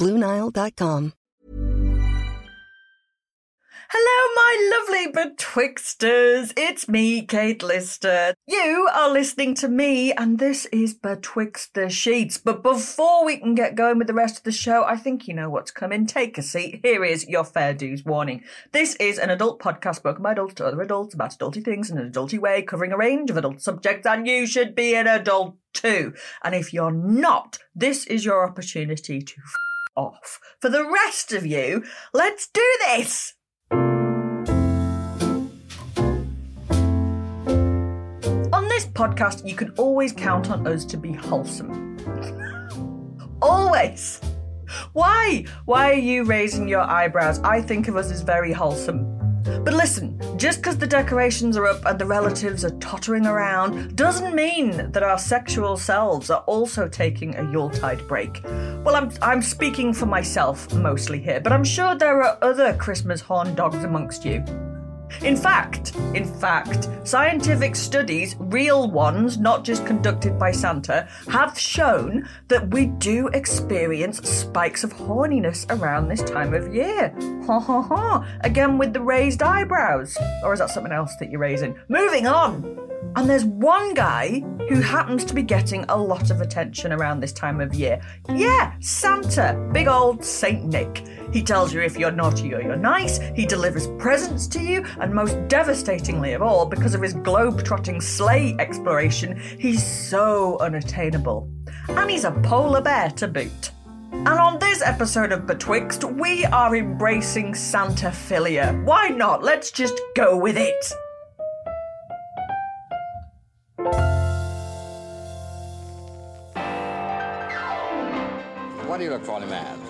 Bluenile.com. Hello, my lovely Betwixters. It's me, Kate Lister. You are listening to me, and this is Betwixt the Sheets. But before we can get going with the rest of the show, I think you know what's coming. Take a seat. Here is your fair dues warning. This is an adult podcast spoken by adults to other adults about adulty things in an adulty way, covering a range of adult subjects, and you should be an adult too. And if you're not, this is your opportunity to f- off. For the rest of you, let's do this! On this podcast, you can always count on us to be wholesome. always! Why? Why are you raising your eyebrows? I think of us as very wholesome. But listen, just because the decorations are up and the relatives are tottering around doesn't mean that our sexual selves are also taking a Yuletide break. Well, I'm, I'm speaking for myself mostly here, but I'm sure there are other Christmas horn dogs amongst you. In fact, in fact, scientific studies, real ones, not just conducted by Santa, have shown that we do experience spikes of horniness around this time of year. Ha ha ha. Again with the raised eyebrows. Or is that something else that you're raising? Moving on. And there's one guy who happens to be getting a lot of attention around this time of year. Yeah, Santa, big old Saint Nick. He tells you if you're naughty or you're nice, he delivers presents to you, and most devastatingly of all, because of his globe-trotting sleigh exploration, he's so unattainable. And he's a polar bear to boot. And on this episode of Betwixt, we are embracing Santaphilia. Why not? Let's just go with it. What do you look for in a man?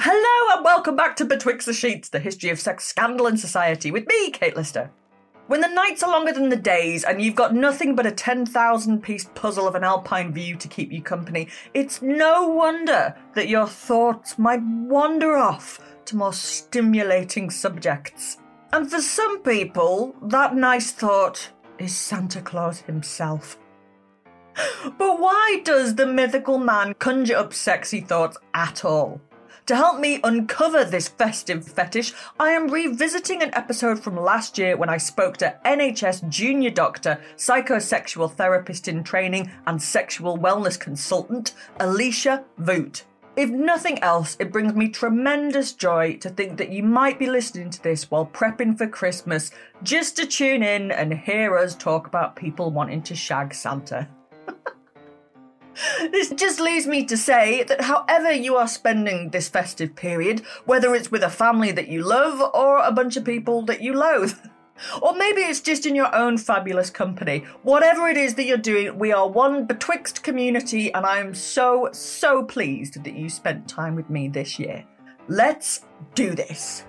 Hello and welcome back to Betwixt the Sheets, the history of sex scandal in society, with me, Kate Lister. When the nights are longer than the days and you've got nothing but a 10,000 piece puzzle of an alpine view to keep you company, it's no wonder that your thoughts might wander off to more stimulating subjects. And for some people, that nice thought is Santa Claus himself. But why does the mythical man conjure up sexy thoughts at all? To help me uncover this festive fetish, I am revisiting an episode from last year when I spoke to NHS junior doctor, psychosexual therapist in training, and sexual wellness consultant, Elesha Vooght. If nothing else, it brings me tremendous joy to think that you might be listening to this while prepping for Christmas just to tune in and hear us talk about people wanting to shag Santa. This just leaves me to say that however you are spending this festive period, whether it's with a family that you love or a bunch of people that you loathe, or maybe it's just in your own fabulous company, whatever it is that you're doing, we are one betwixt community, and I am so, so pleased that you spent time with me this year. Let's do this.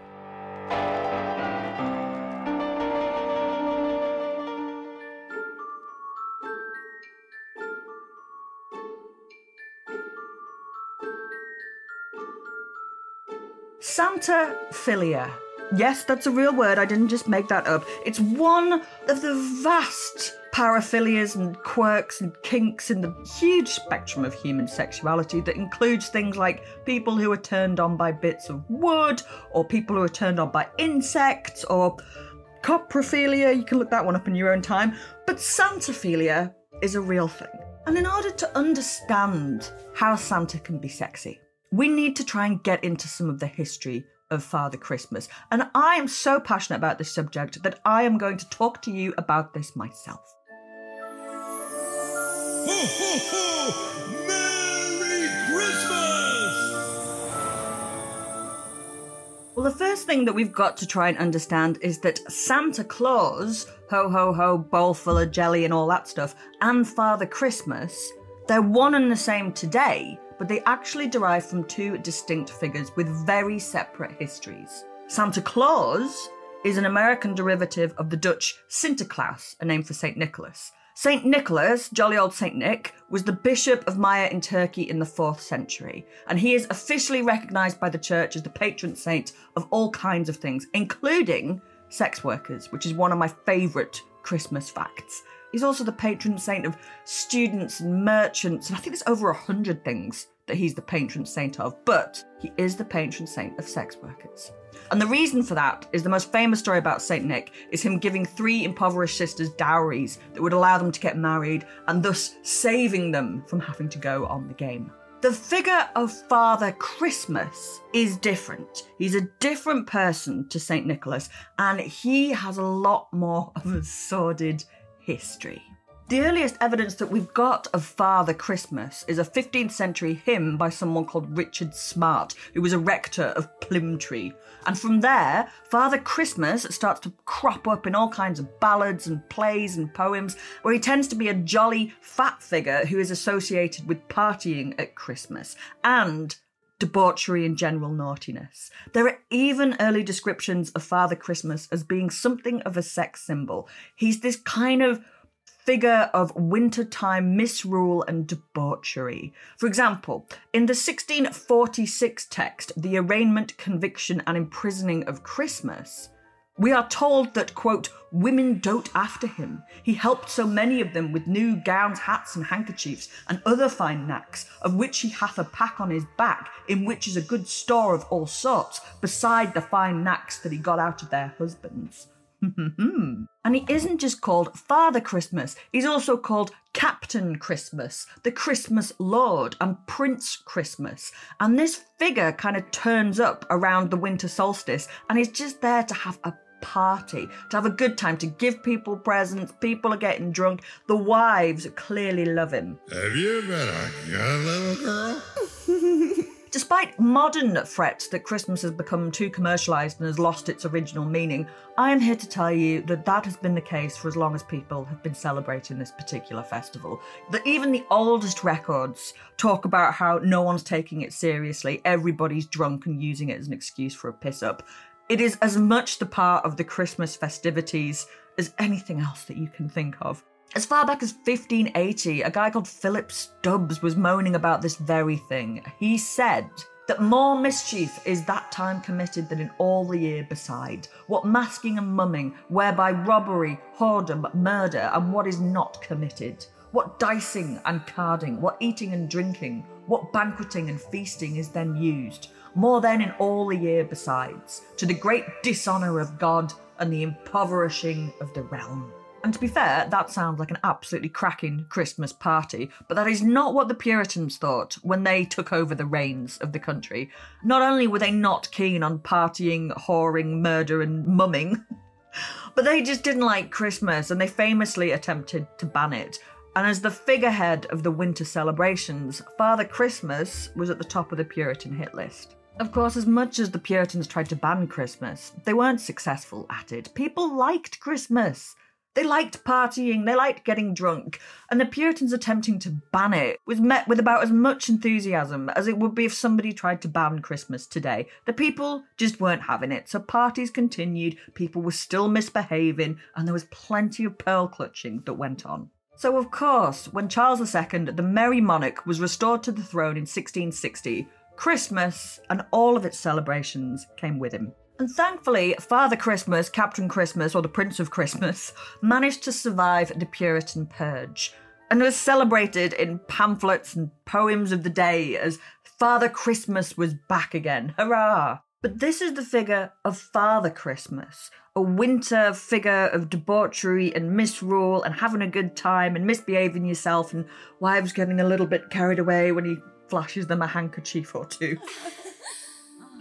Santa Philia. Yes, that's a real word. I didn't just make that up. It's one of the vast paraphilias and quirks and kinks in the huge spectrum of human sexuality that includes things like people who are turned on by bits of wood, or people who are turned on by insects, or coprophilia. You can look that one up in your own time. But Santaphilia is a real thing. And in order to understand how Santa can be sexy, we need to try and get into some of the history of Father Christmas. And I am so passionate about this subject that I am going to talk to you about this myself. Ho, ho, ho! Merry Christmas! Well, the first thing that we've got to try and understand is that Santa Claus, ho ho ho, bowl full of jelly and all that stuff, and Father Christmas, they're one and the same today, but they actually derive from two distinct figures with very separate histories. Santa Claus is an American derivative of the Dutch Sinterklaas, a name for St. Nicholas. St. Nicholas, jolly old St. Nick, was the bishop of Myra in Turkey in the 4th century, and he is officially recognised by the church as the patron saint of all kinds of things, including sex workers, which is one of my favourite Christmas facts. He's also the patron saint of students and merchants, and I think there's over a hundred things that he's the patron saint of, but he is the patron saint of sex workers. And the reason for that is the most famous story about Saint Nick is him giving three impoverished sisters dowries that would allow them to get married and thus saving them from having to go on the game. The figure of Father Christmas is different. He's a different person to St. Nicholas, and he has a lot more of a sordid history. The earliest evidence that we've got of Father Christmas is a 15th century hymn by someone called Richard Smart, who was a rector of Plymtree. And from there, Father Christmas starts to crop up in all kinds of ballads and plays and poems, where he tends to be a jolly fat figure who is associated with partying at Christmas and debauchery and general naughtiness. There are even early descriptions of Father Christmas as being something of a sex symbol. He's this kind of figure of wintertime misrule and debauchery. For example, in the 1646 text, The Arraignment, Conviction, and Imprisoning of Christmas, we are told that, quote, women dote after him. He helped so many of them with new gowns, hats, and handkerchiefs, and other fine knacks, of which he hath a pack on his back, in which is a good store of all sorts, beside the fine knacks that he got out of their husbands. and he isn't just called Father Christmas, he's also called Captain Christmas, the Christmas Lord, and Prince Christmas. And this figure kind of turns up around the winter solstice and he's just there to have a party, to have a good time, to give people presents. People are getting drunk. The wives clearly love him. Have you been a good little girl? Despite modern threats that Christmas has become too commercialised and has lost its original meaning, I am here to tell you that that has been the case for as long as people have been celebrating this particular festival. That even the oldest records talk about how no one's taking it seriously, everybody's drunk and using it as an excuse for a piss up. It is as much the part of the Christmas festivities as anything else that you can think of. As far back as 1580, a guy called Philip Stubbes was moaning about this very thing. He said that more mischief is that time committed than in all the year beside. What masking and mumming, whereby robbery, whoredom, murder, and what is not committed. What dicing and carding, what eating and drinking, what banqueting and feasting is then used. More than in all the year besides, to the great dishonour of God and the impoverishing of the realm. And to be fair, that sounds like an absolutely cracking Christmas party, but that is not what the Puritans thought when they took over the reins of the country. Not only were they not keen on partying, whoring, murder, and mumming, but they just didn't like Christmas and they famously attempted to ban it. And as the figurehead of the winter celebrations, Father Christmas was at the top of the Puritan hit list. Of course, as much as the Puritans tried to ban Christmas, they weren't successful at it. People liked Christmas. They liked partying, they liked getting drunk, and the Puritans attempting to ban it was met with about as much enthusiasm as it would be if somebody tried to ban Christmas today. The people just weren't having it, so parties continued, people were still misbehaving, and there was plenty of pearl clutching that went on. So, of course, when Charles II, the Merry Monarch, was restored to the throne in 1660, Christmas and all of its celebrations came with him. And thankfully, Father Christmas, Captain Christmas, or the Prince of Christmas, managed to survive the Puritan purge and was celebrated in pamphlets and poems of the day as Father Christmas was back again. Hurrah! But this is the figure of Father Christmas, a winter figure of debauchery and misrule and having a good time and misbehaving yourself and wives getting a little bit carried away when he flashes them a handkerchief or two.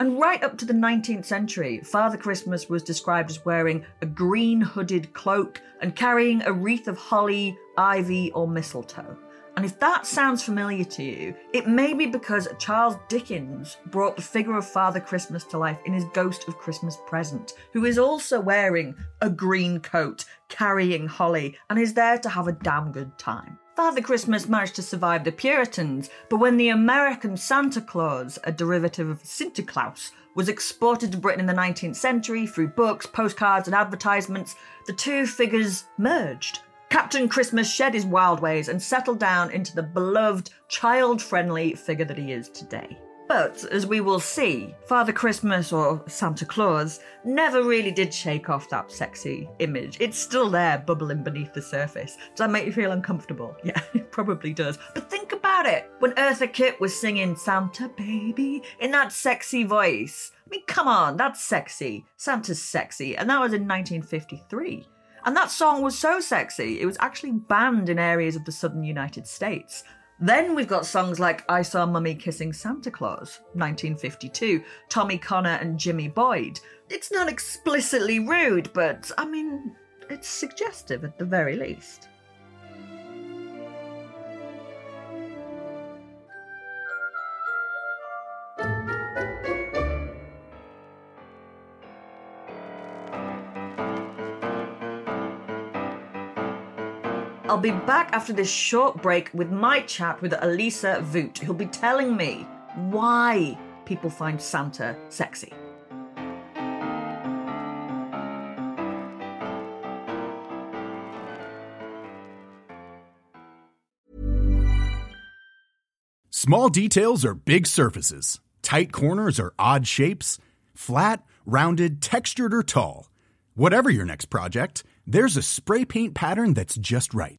And right up to the 19th century, Father Christmas was described as wearing a green hooded cloak and carrying a wreath of holly, ivy, or mistletoe. And if that sounds familiar to you, it may be because Charles Dickens brought the figure of Father Christmas to life in his Ghost of Christmas Present, who is also wearing a green coat, carrying holly, and is there to have a damn good time. Father Christmas managed to survive the Puritans, but when the American Santa Claus, a derivative of Sinterklaas, was exported to Britain in the 19th century through books, postcards, and advertisements, the two figures merged. Captain Christmas shed his wild ways and settled down into the beloved, child friendly figure that he is today. But, as we will see, Father Christmas or Santa Claus never really did shake off that sexy image. It's still there, bubbling beneath the surface. Does that make you feel uncomfortable? Yeah, it probably does. But think about it. When Eartha Kitt was singing Santa Baby in that sexy voice, I mean, come on, that's sexy. Santa's sexy. And that was in 1953. And that song was so sexy, it was actually banned in areas of the southern United States. Then we've got songs like I Saw Mummy Kissing Santa Claus, 1952, Tommy Connor and Jimmy Boyd. It's not explicitly rude, but I mean, it's suggestive at the very least. I'll be back after this short break with my chat with Elesha Vooght, who'll be telling me why people find Santa sexy. Small details are big surfaces. Tight corners are odd shapes. Flat, rounded, textured, or tall. Whatever your next project, there's a spray paint pattern that's just right.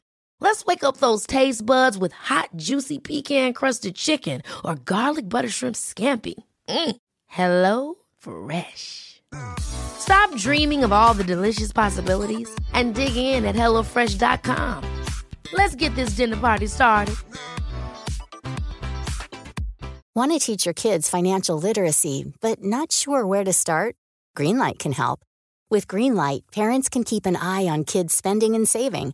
Let's wake up those taste buds with hot, juicy pecan crusted chicken or garlic butter shrimp scampi. Mm. Hello Fresh. Stop dreaming of all the delicious possibilities and dig in at HelloFresh.com. Let's get this dinner party started. Want to teach your kids financial literacy, but not sure where to start? Greenlight can help. With Greenlight, parents can keep an eye on kids' spending and saving,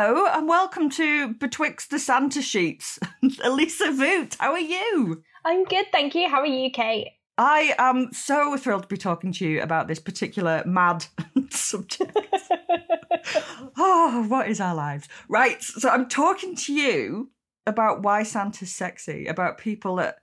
hello and welcome to Betwixt the Santa Sheets. Elesha Vooght, how are you? I'm good, thank you. How are you, Kate? I am so thrilled to be talking to you about this particular mad subject. oh, what is our lives? Right, so I'm talking to you about why Santa's sexy, about people that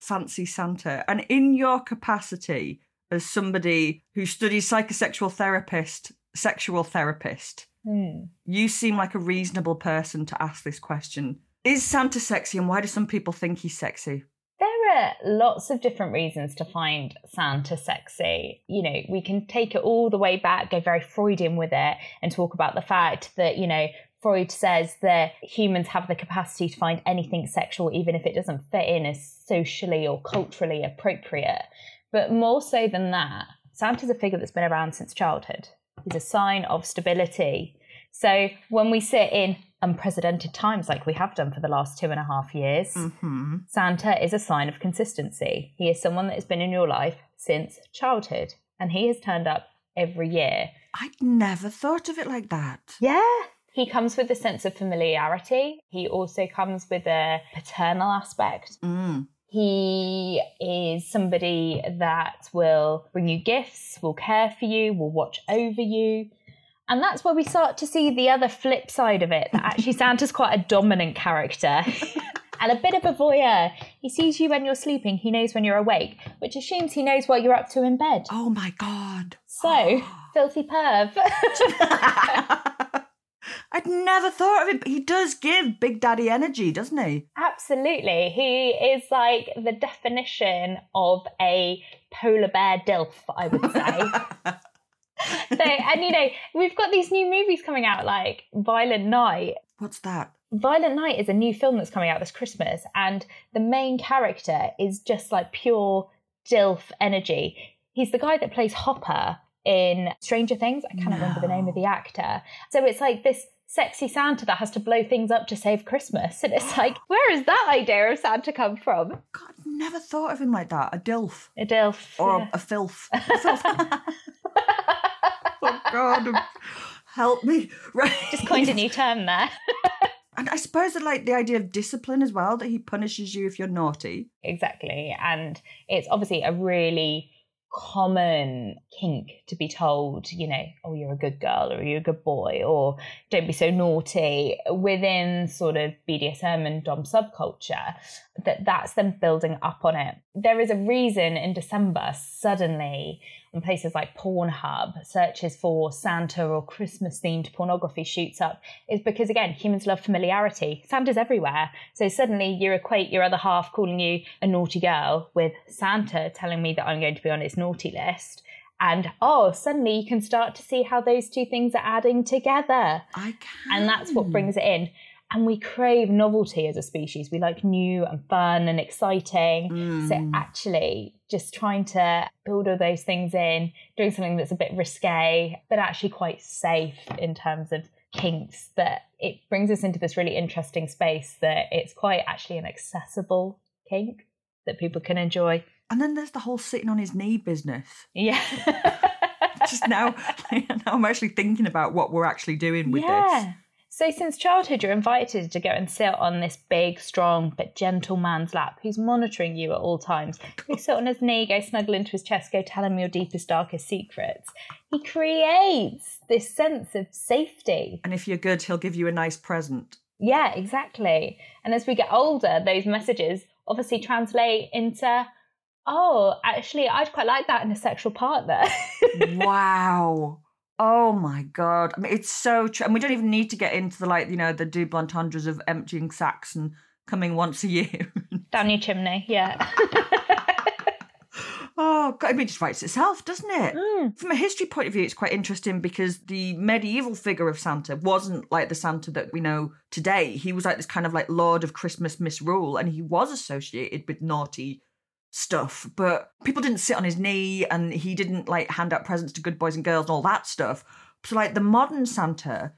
fancy Santa. And in your capacity as somebody who studies psychosexual therapist, sexual therapist, Hmm. you seem like a reasonable person to ask this question. Is Santa sexy and why do some people think he's sexy? There are lots of different reasons to find Santa sexy. You know, we can take it all the way back, go very Freudian with it, and talk about the fact that, you know, Freud says that humans have the capacity to find anything sexual, even if it doesn't fit in as socially or culturally appropriate. But more so than that, Santa's a figure that's been around since childhood. He's a sign of stability. So when we sit in unprecedented times like we have done for the last two and a half years, Mm-hmm. Santa is a sign of consistency. He is someone that has been in your life since childhood, and he has turned up every year. I'd never thought of it like that. Yeah. He comes with a sense of familiarity. He also comes with a paternal aspect. Mm. He is somebody that will bring you gifts, will care for you, will watch over you. And that's where we start to see the other flip side of it that actually Santa's quite a dominant character and a bit of a voyeur. He sees you when you're sleeping, he knows when you're awake, which assumes he knows what you're up to in bed. Oh my god. So, filthy perv. I'd never thought of it, but he does give Big Daddy energy, doesn't he? Absolutely. He is like the definition of a polar bear DILF, I would say. so, and you know, we've got these new movies coming out like Violent Night. What's that? Violent Night is a new film that's coming out this Christmas, and the main character is just like pure DILF energy. He's the guy that plays Hopper in Stranger Things. I can't remember the name of the actor. So it's like this sexy Santa that has to blow things up to save Christmas. And it's like, where is that idea of Santa come from? God, never thought of him like that. A DILF. A DILF. Or yeah. a filth. A filth. oh God. Um, help me. Right. Just coined a new term there. And I suppose that like the idea of discipline as well, that he punishes you if you're naughty. Exactly. And it's obviously a really common kink to be told, you know, oh, you're a good girl or you're a good boy or don't be so naughty within sort of BDSM and Dom subculture, that that's them building up on it. There is a reason in December, suddenly, on places like Pornhub, searches for Santa or Christmas themed pornography shoots up, is because, again, humans love familiarity. Santa's everywhere. So suddenly you equate your other half calling you a naughty girl with Santa telling me that I'm going to be on his naughty list. And oh, suddenly you can start to see how those two things are adding together. I can. And that's what brings it in. And we crave novelty as a species. We like new and fun and exciting. So mm. actually, just trying to build all those things in, doing something that's a bit risque, but actually quite safe in terms of kinks, that it brings us into this really interesting space that it's quite actually an accessible kink that people can enjoy. And then there's the whole sitting on his knee business. Yeah. Just now, now I'm actually thinking about what we're actually doing with yeah. this. So since childhood, you're invited to go and sit on this big, strong, but gentle man's lap who's monitoring you at all times. Go sit on his knee, go snuggle into his chest, go tell him your deepest, darkest secrets. He creates this sense of safety. And if you're good, he'll give you a nice present. Yeah, exactly. And as we get older, those messages obviously translate into, oh, actually, I'd quite like that in a sexual partner. wow. Oh my god! I mean, it's so true, and we don't even need to get into the like, you know, the double entendres of emptying sacks and coming once a year. Down your chimney, yeah. oh, God, I mean, it just writes itself, doesn't it? Hmm. From a history point of view, it's quite interesting because the medieval figure of Santa wasn't like the Santa that we know today. He was like this kind of like Lord of Christmas misrule, and he was associated with naughty stuff, but people didn't sit on his knee and he didn't like hand out presents to good boys and girls and all that stuff. So, like, the modern Santa,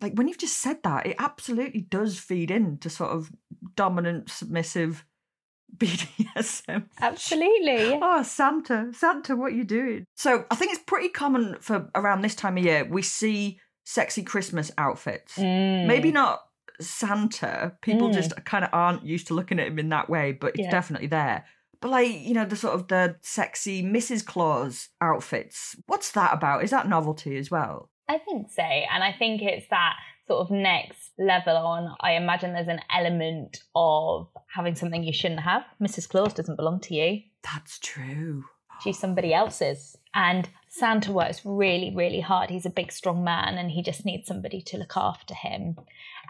like, when you've just said that, it absolutely does feed into sort of dominant, submissive BDSM. Absolutely. Oh, Santa, Santa, what are you doing? So, I think it's pretty common for around this time of year, we see sexy Christmas outfits. Mm. Maybe not Santa. People Mm. just kind of aren't used to looking at him in that way, but it's Yeah. definitely there. But like, you know, the sort of the sexy Mrs. Claus outfits. What's that about? Is that novelty as well? I think so. And I think it's that sort of next level on. I imagine there's an element of having something you shouldn't have. Mrs. Claus doesn't belong to you. That's true. She's somebody else's. And Santa works really, really hard. He's a big, strong man and he just needs somebody to look after him.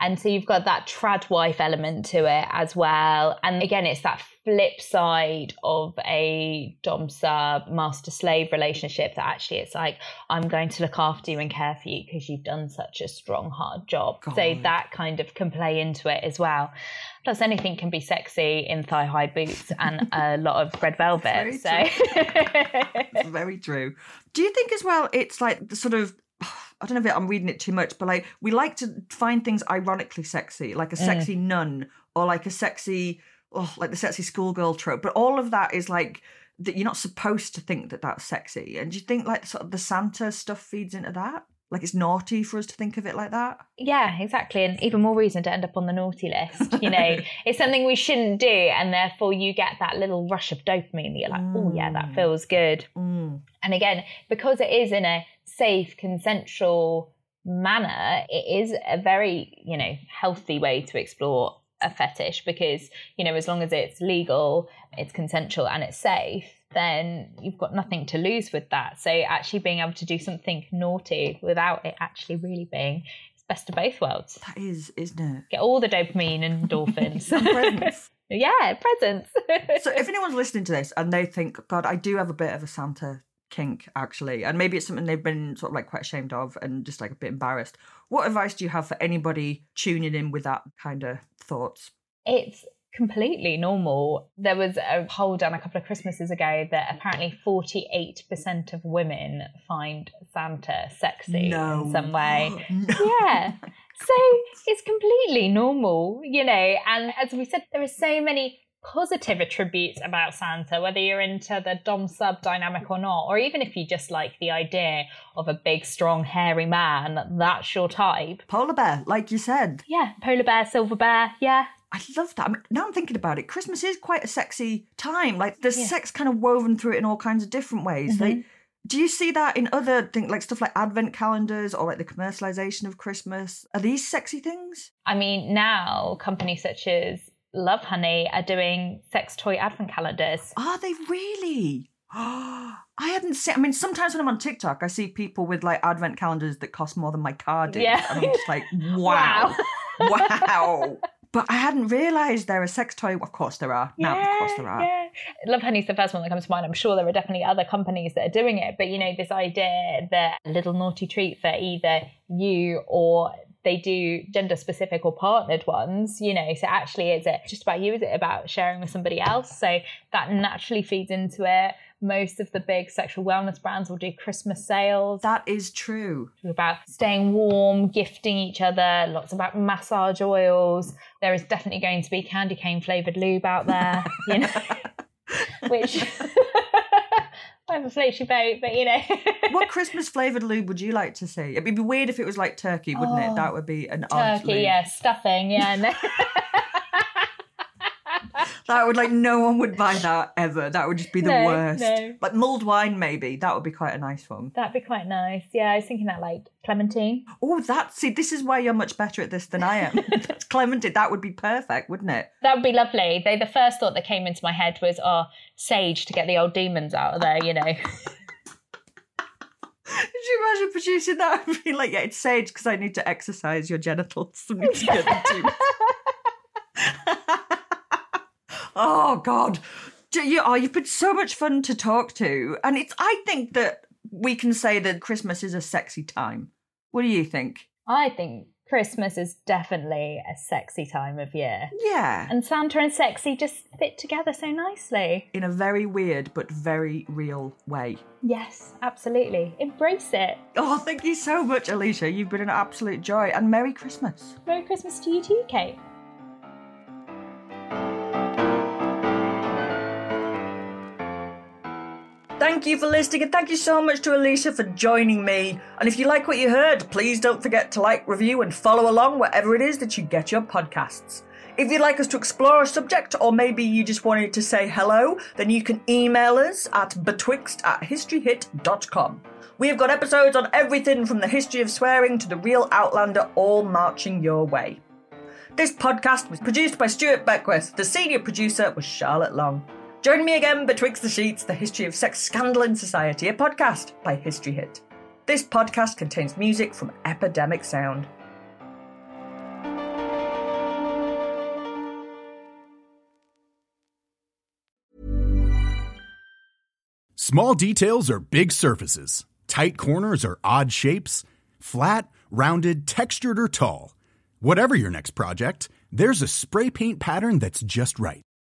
And so you've got that trad wife element to it as well. And again, it's that flip side of a dom sub master slave relationship that actually it's like, I'm going to look after you and care for you because you've done such a strong, hard job. God. So that kind of can play into it as well. Plus, anything can be sexy in thigh high boots and a lot of red velvet. so, it's very true. Do you think as well? It's like the sort of I don't know if I'm reading it too much, but like we like to find things ironically sexy, like a mm. sexy mm. nun or like a sexy, oh, like the sexy schoolgirl trope. But all of that is like that you're not supposed to think that that's sexy. And do you think like sort of the Santa stuff feeds into that? Like it's naughty for us to think of it like that? Yeah, exactly. And even more reason to end up on the naughty list. You know, it's something we shouldn't do. And therefore you get that little rush of dopamine that you're like, mm. oh, yeah, that mm. feels good. Mm. And again, because it is in a safe, consensual manner, it is a very, you know, healthy way to explore a fetish because, you know, as long as it's legal, it's consensual and it's safe, then you've got nothing to lose with that. So actually being able to do something naughty without it actually really being it's best of both worlds. That is, isn't it? Get all the dopamine and endorphins. and presents. yeah, presents. so if anyone's listening to this and they think, God, I do have a bit of a Santa kink actually and maybe it's something they've been sort of like quite ashamed of and just like a bit embarrassed what advice do you have for anybody tuning in with that kind of thoughts it's completely normal there was a poll done a couple of christmases ago that apparently 48% of women find santa sexy no. in some way no. yeah so it's completely normal you know and as we said there are so many positive attributes about Santa, whether you're into the Dom sub dynamic or not, or even if you just like the idea of a big, strong, hairy man, that's your type. Polar bear, like you said. Yeah, polar bear, silver bear, yeah. I love that. I mean, now I'm thinking about it. Christmas is quite a sexy time. Like there's yeah. sex kind of woven through it in all kinds of different ways. Mm-hmm. Like, do you see that in other things, like stuff like advent calendars or like the commercialization of Christmas? Are these sexy things? I mean, now companies such as Lovehoney are doing sex toy advent calendars. Are they really? I hadn't seen. I mean, sometimes when I'm on TikTok, I see people with like advent calendars that cost more than my car did, yeah. and I'm just like, wow, wow. wow. But I hadn't realised there are sex toy. Of course there are. Yeah, now, of course there are. Yeah. Lovehoney's the first one that comes to mind. I'm sure there are definitely other companies that are doing it. But you know, this idea that a little naughty treat for either you or they do gender specific or partnered ones, you know. So actually, is it just about you? Is it about sharing with somebody else? So that naturally feeds into it. Most of the big sexual wellness brands will do Christmas sales. That is true. About staying warm, gifting each other, lots about massage oils. There is definitely going to be candy cane flavored lube out there, you know, which I have a float your boat, but you know. what Christmas flavoured lube would you like to see? It'd be weird if it was like turkey, wouldn't oh, it? That would be an turkey, yeah, stuffing, yeah. No. that would like no one would buy that ever. That would just be the no, worst. No. Like mulled wine, maybe that would be quite a nice one. That'd be quite nice. Yeah, I was thinking that like clementine. Oh, that see, this is why you're much better at this than I am. clementine, that would be perfect, wouldn't it? That would be lovely. They, the first thought that came into my head was, oh, sage to get the old demons out of there, you know. Could you imagine producing that and being like, yeah, it's sage because I need to exercise your genitals. I need to get the oh God, you, oh, you've been so much fun to talk to, and it's. I think that we can say that Christmas is a sexy time. What do you think? I think Christmas is definitely a sexy time of year. Yeah. And Santa and sexy just fit together so nicely. In a very weird but very real way. Yes, absolutely. Embrace it. Oh, thank you so much, Elesha. You've been an absolute joy. And Merry Christmas. Merry Christmas to you too, Kate. Thank you for listening and thank you so much to Elesha for joining me. And if you like what you heard, please don't forget to like, review, and follow along wherever it is that you get your podcasts. If you'd like us to explore a subject, or maybe you just wanted to say hello, then you can email us at betwixt at historyhit.com. We have got episodes on everything from the history of swearing to the real Outlander, all marching your way. This podcast was produced by Stuart Beckwith. The senior producer was Charlotte Long. Join me again betwixt the sheets, the history of sex scandal in society, a podcast by History Hit. This podcast contains music from Epidemic Sound. Small details are big surfaces. Tight corners are odd shapes. Flat, rounded, textured, or tall. Whatever your next project, there's a spray paint pattern that's just right.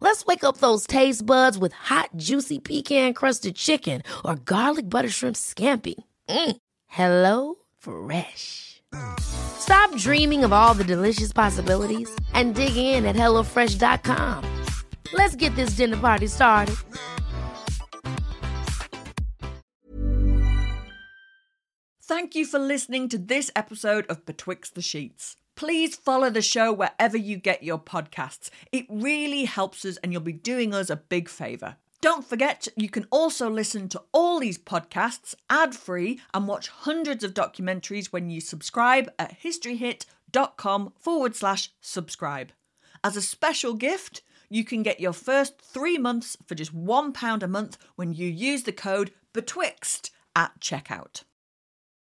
Let's wake up those taste buds with hot, juicy pecan crusted chicken or garlic butter shrimp scampi. Mm. Hello Fresh. Stop dreaming of all the delicious possibilities and dig in at HelloFresh.com. Let's get this dinner party started. Thank you for listening to this episode of Betwixt the Sheets. Please follow the show wherever you get your podcasts. It really helps us and you'll be doing us a big favour. Don't forget, you can also listen to all these podcasts ad free and watch hundreds of documentaries when you subscribe at historyhit.com forward slash subscribe. As a special gift, you can get your first three months for just £1 a month when you use the code BETWIXT at checkout.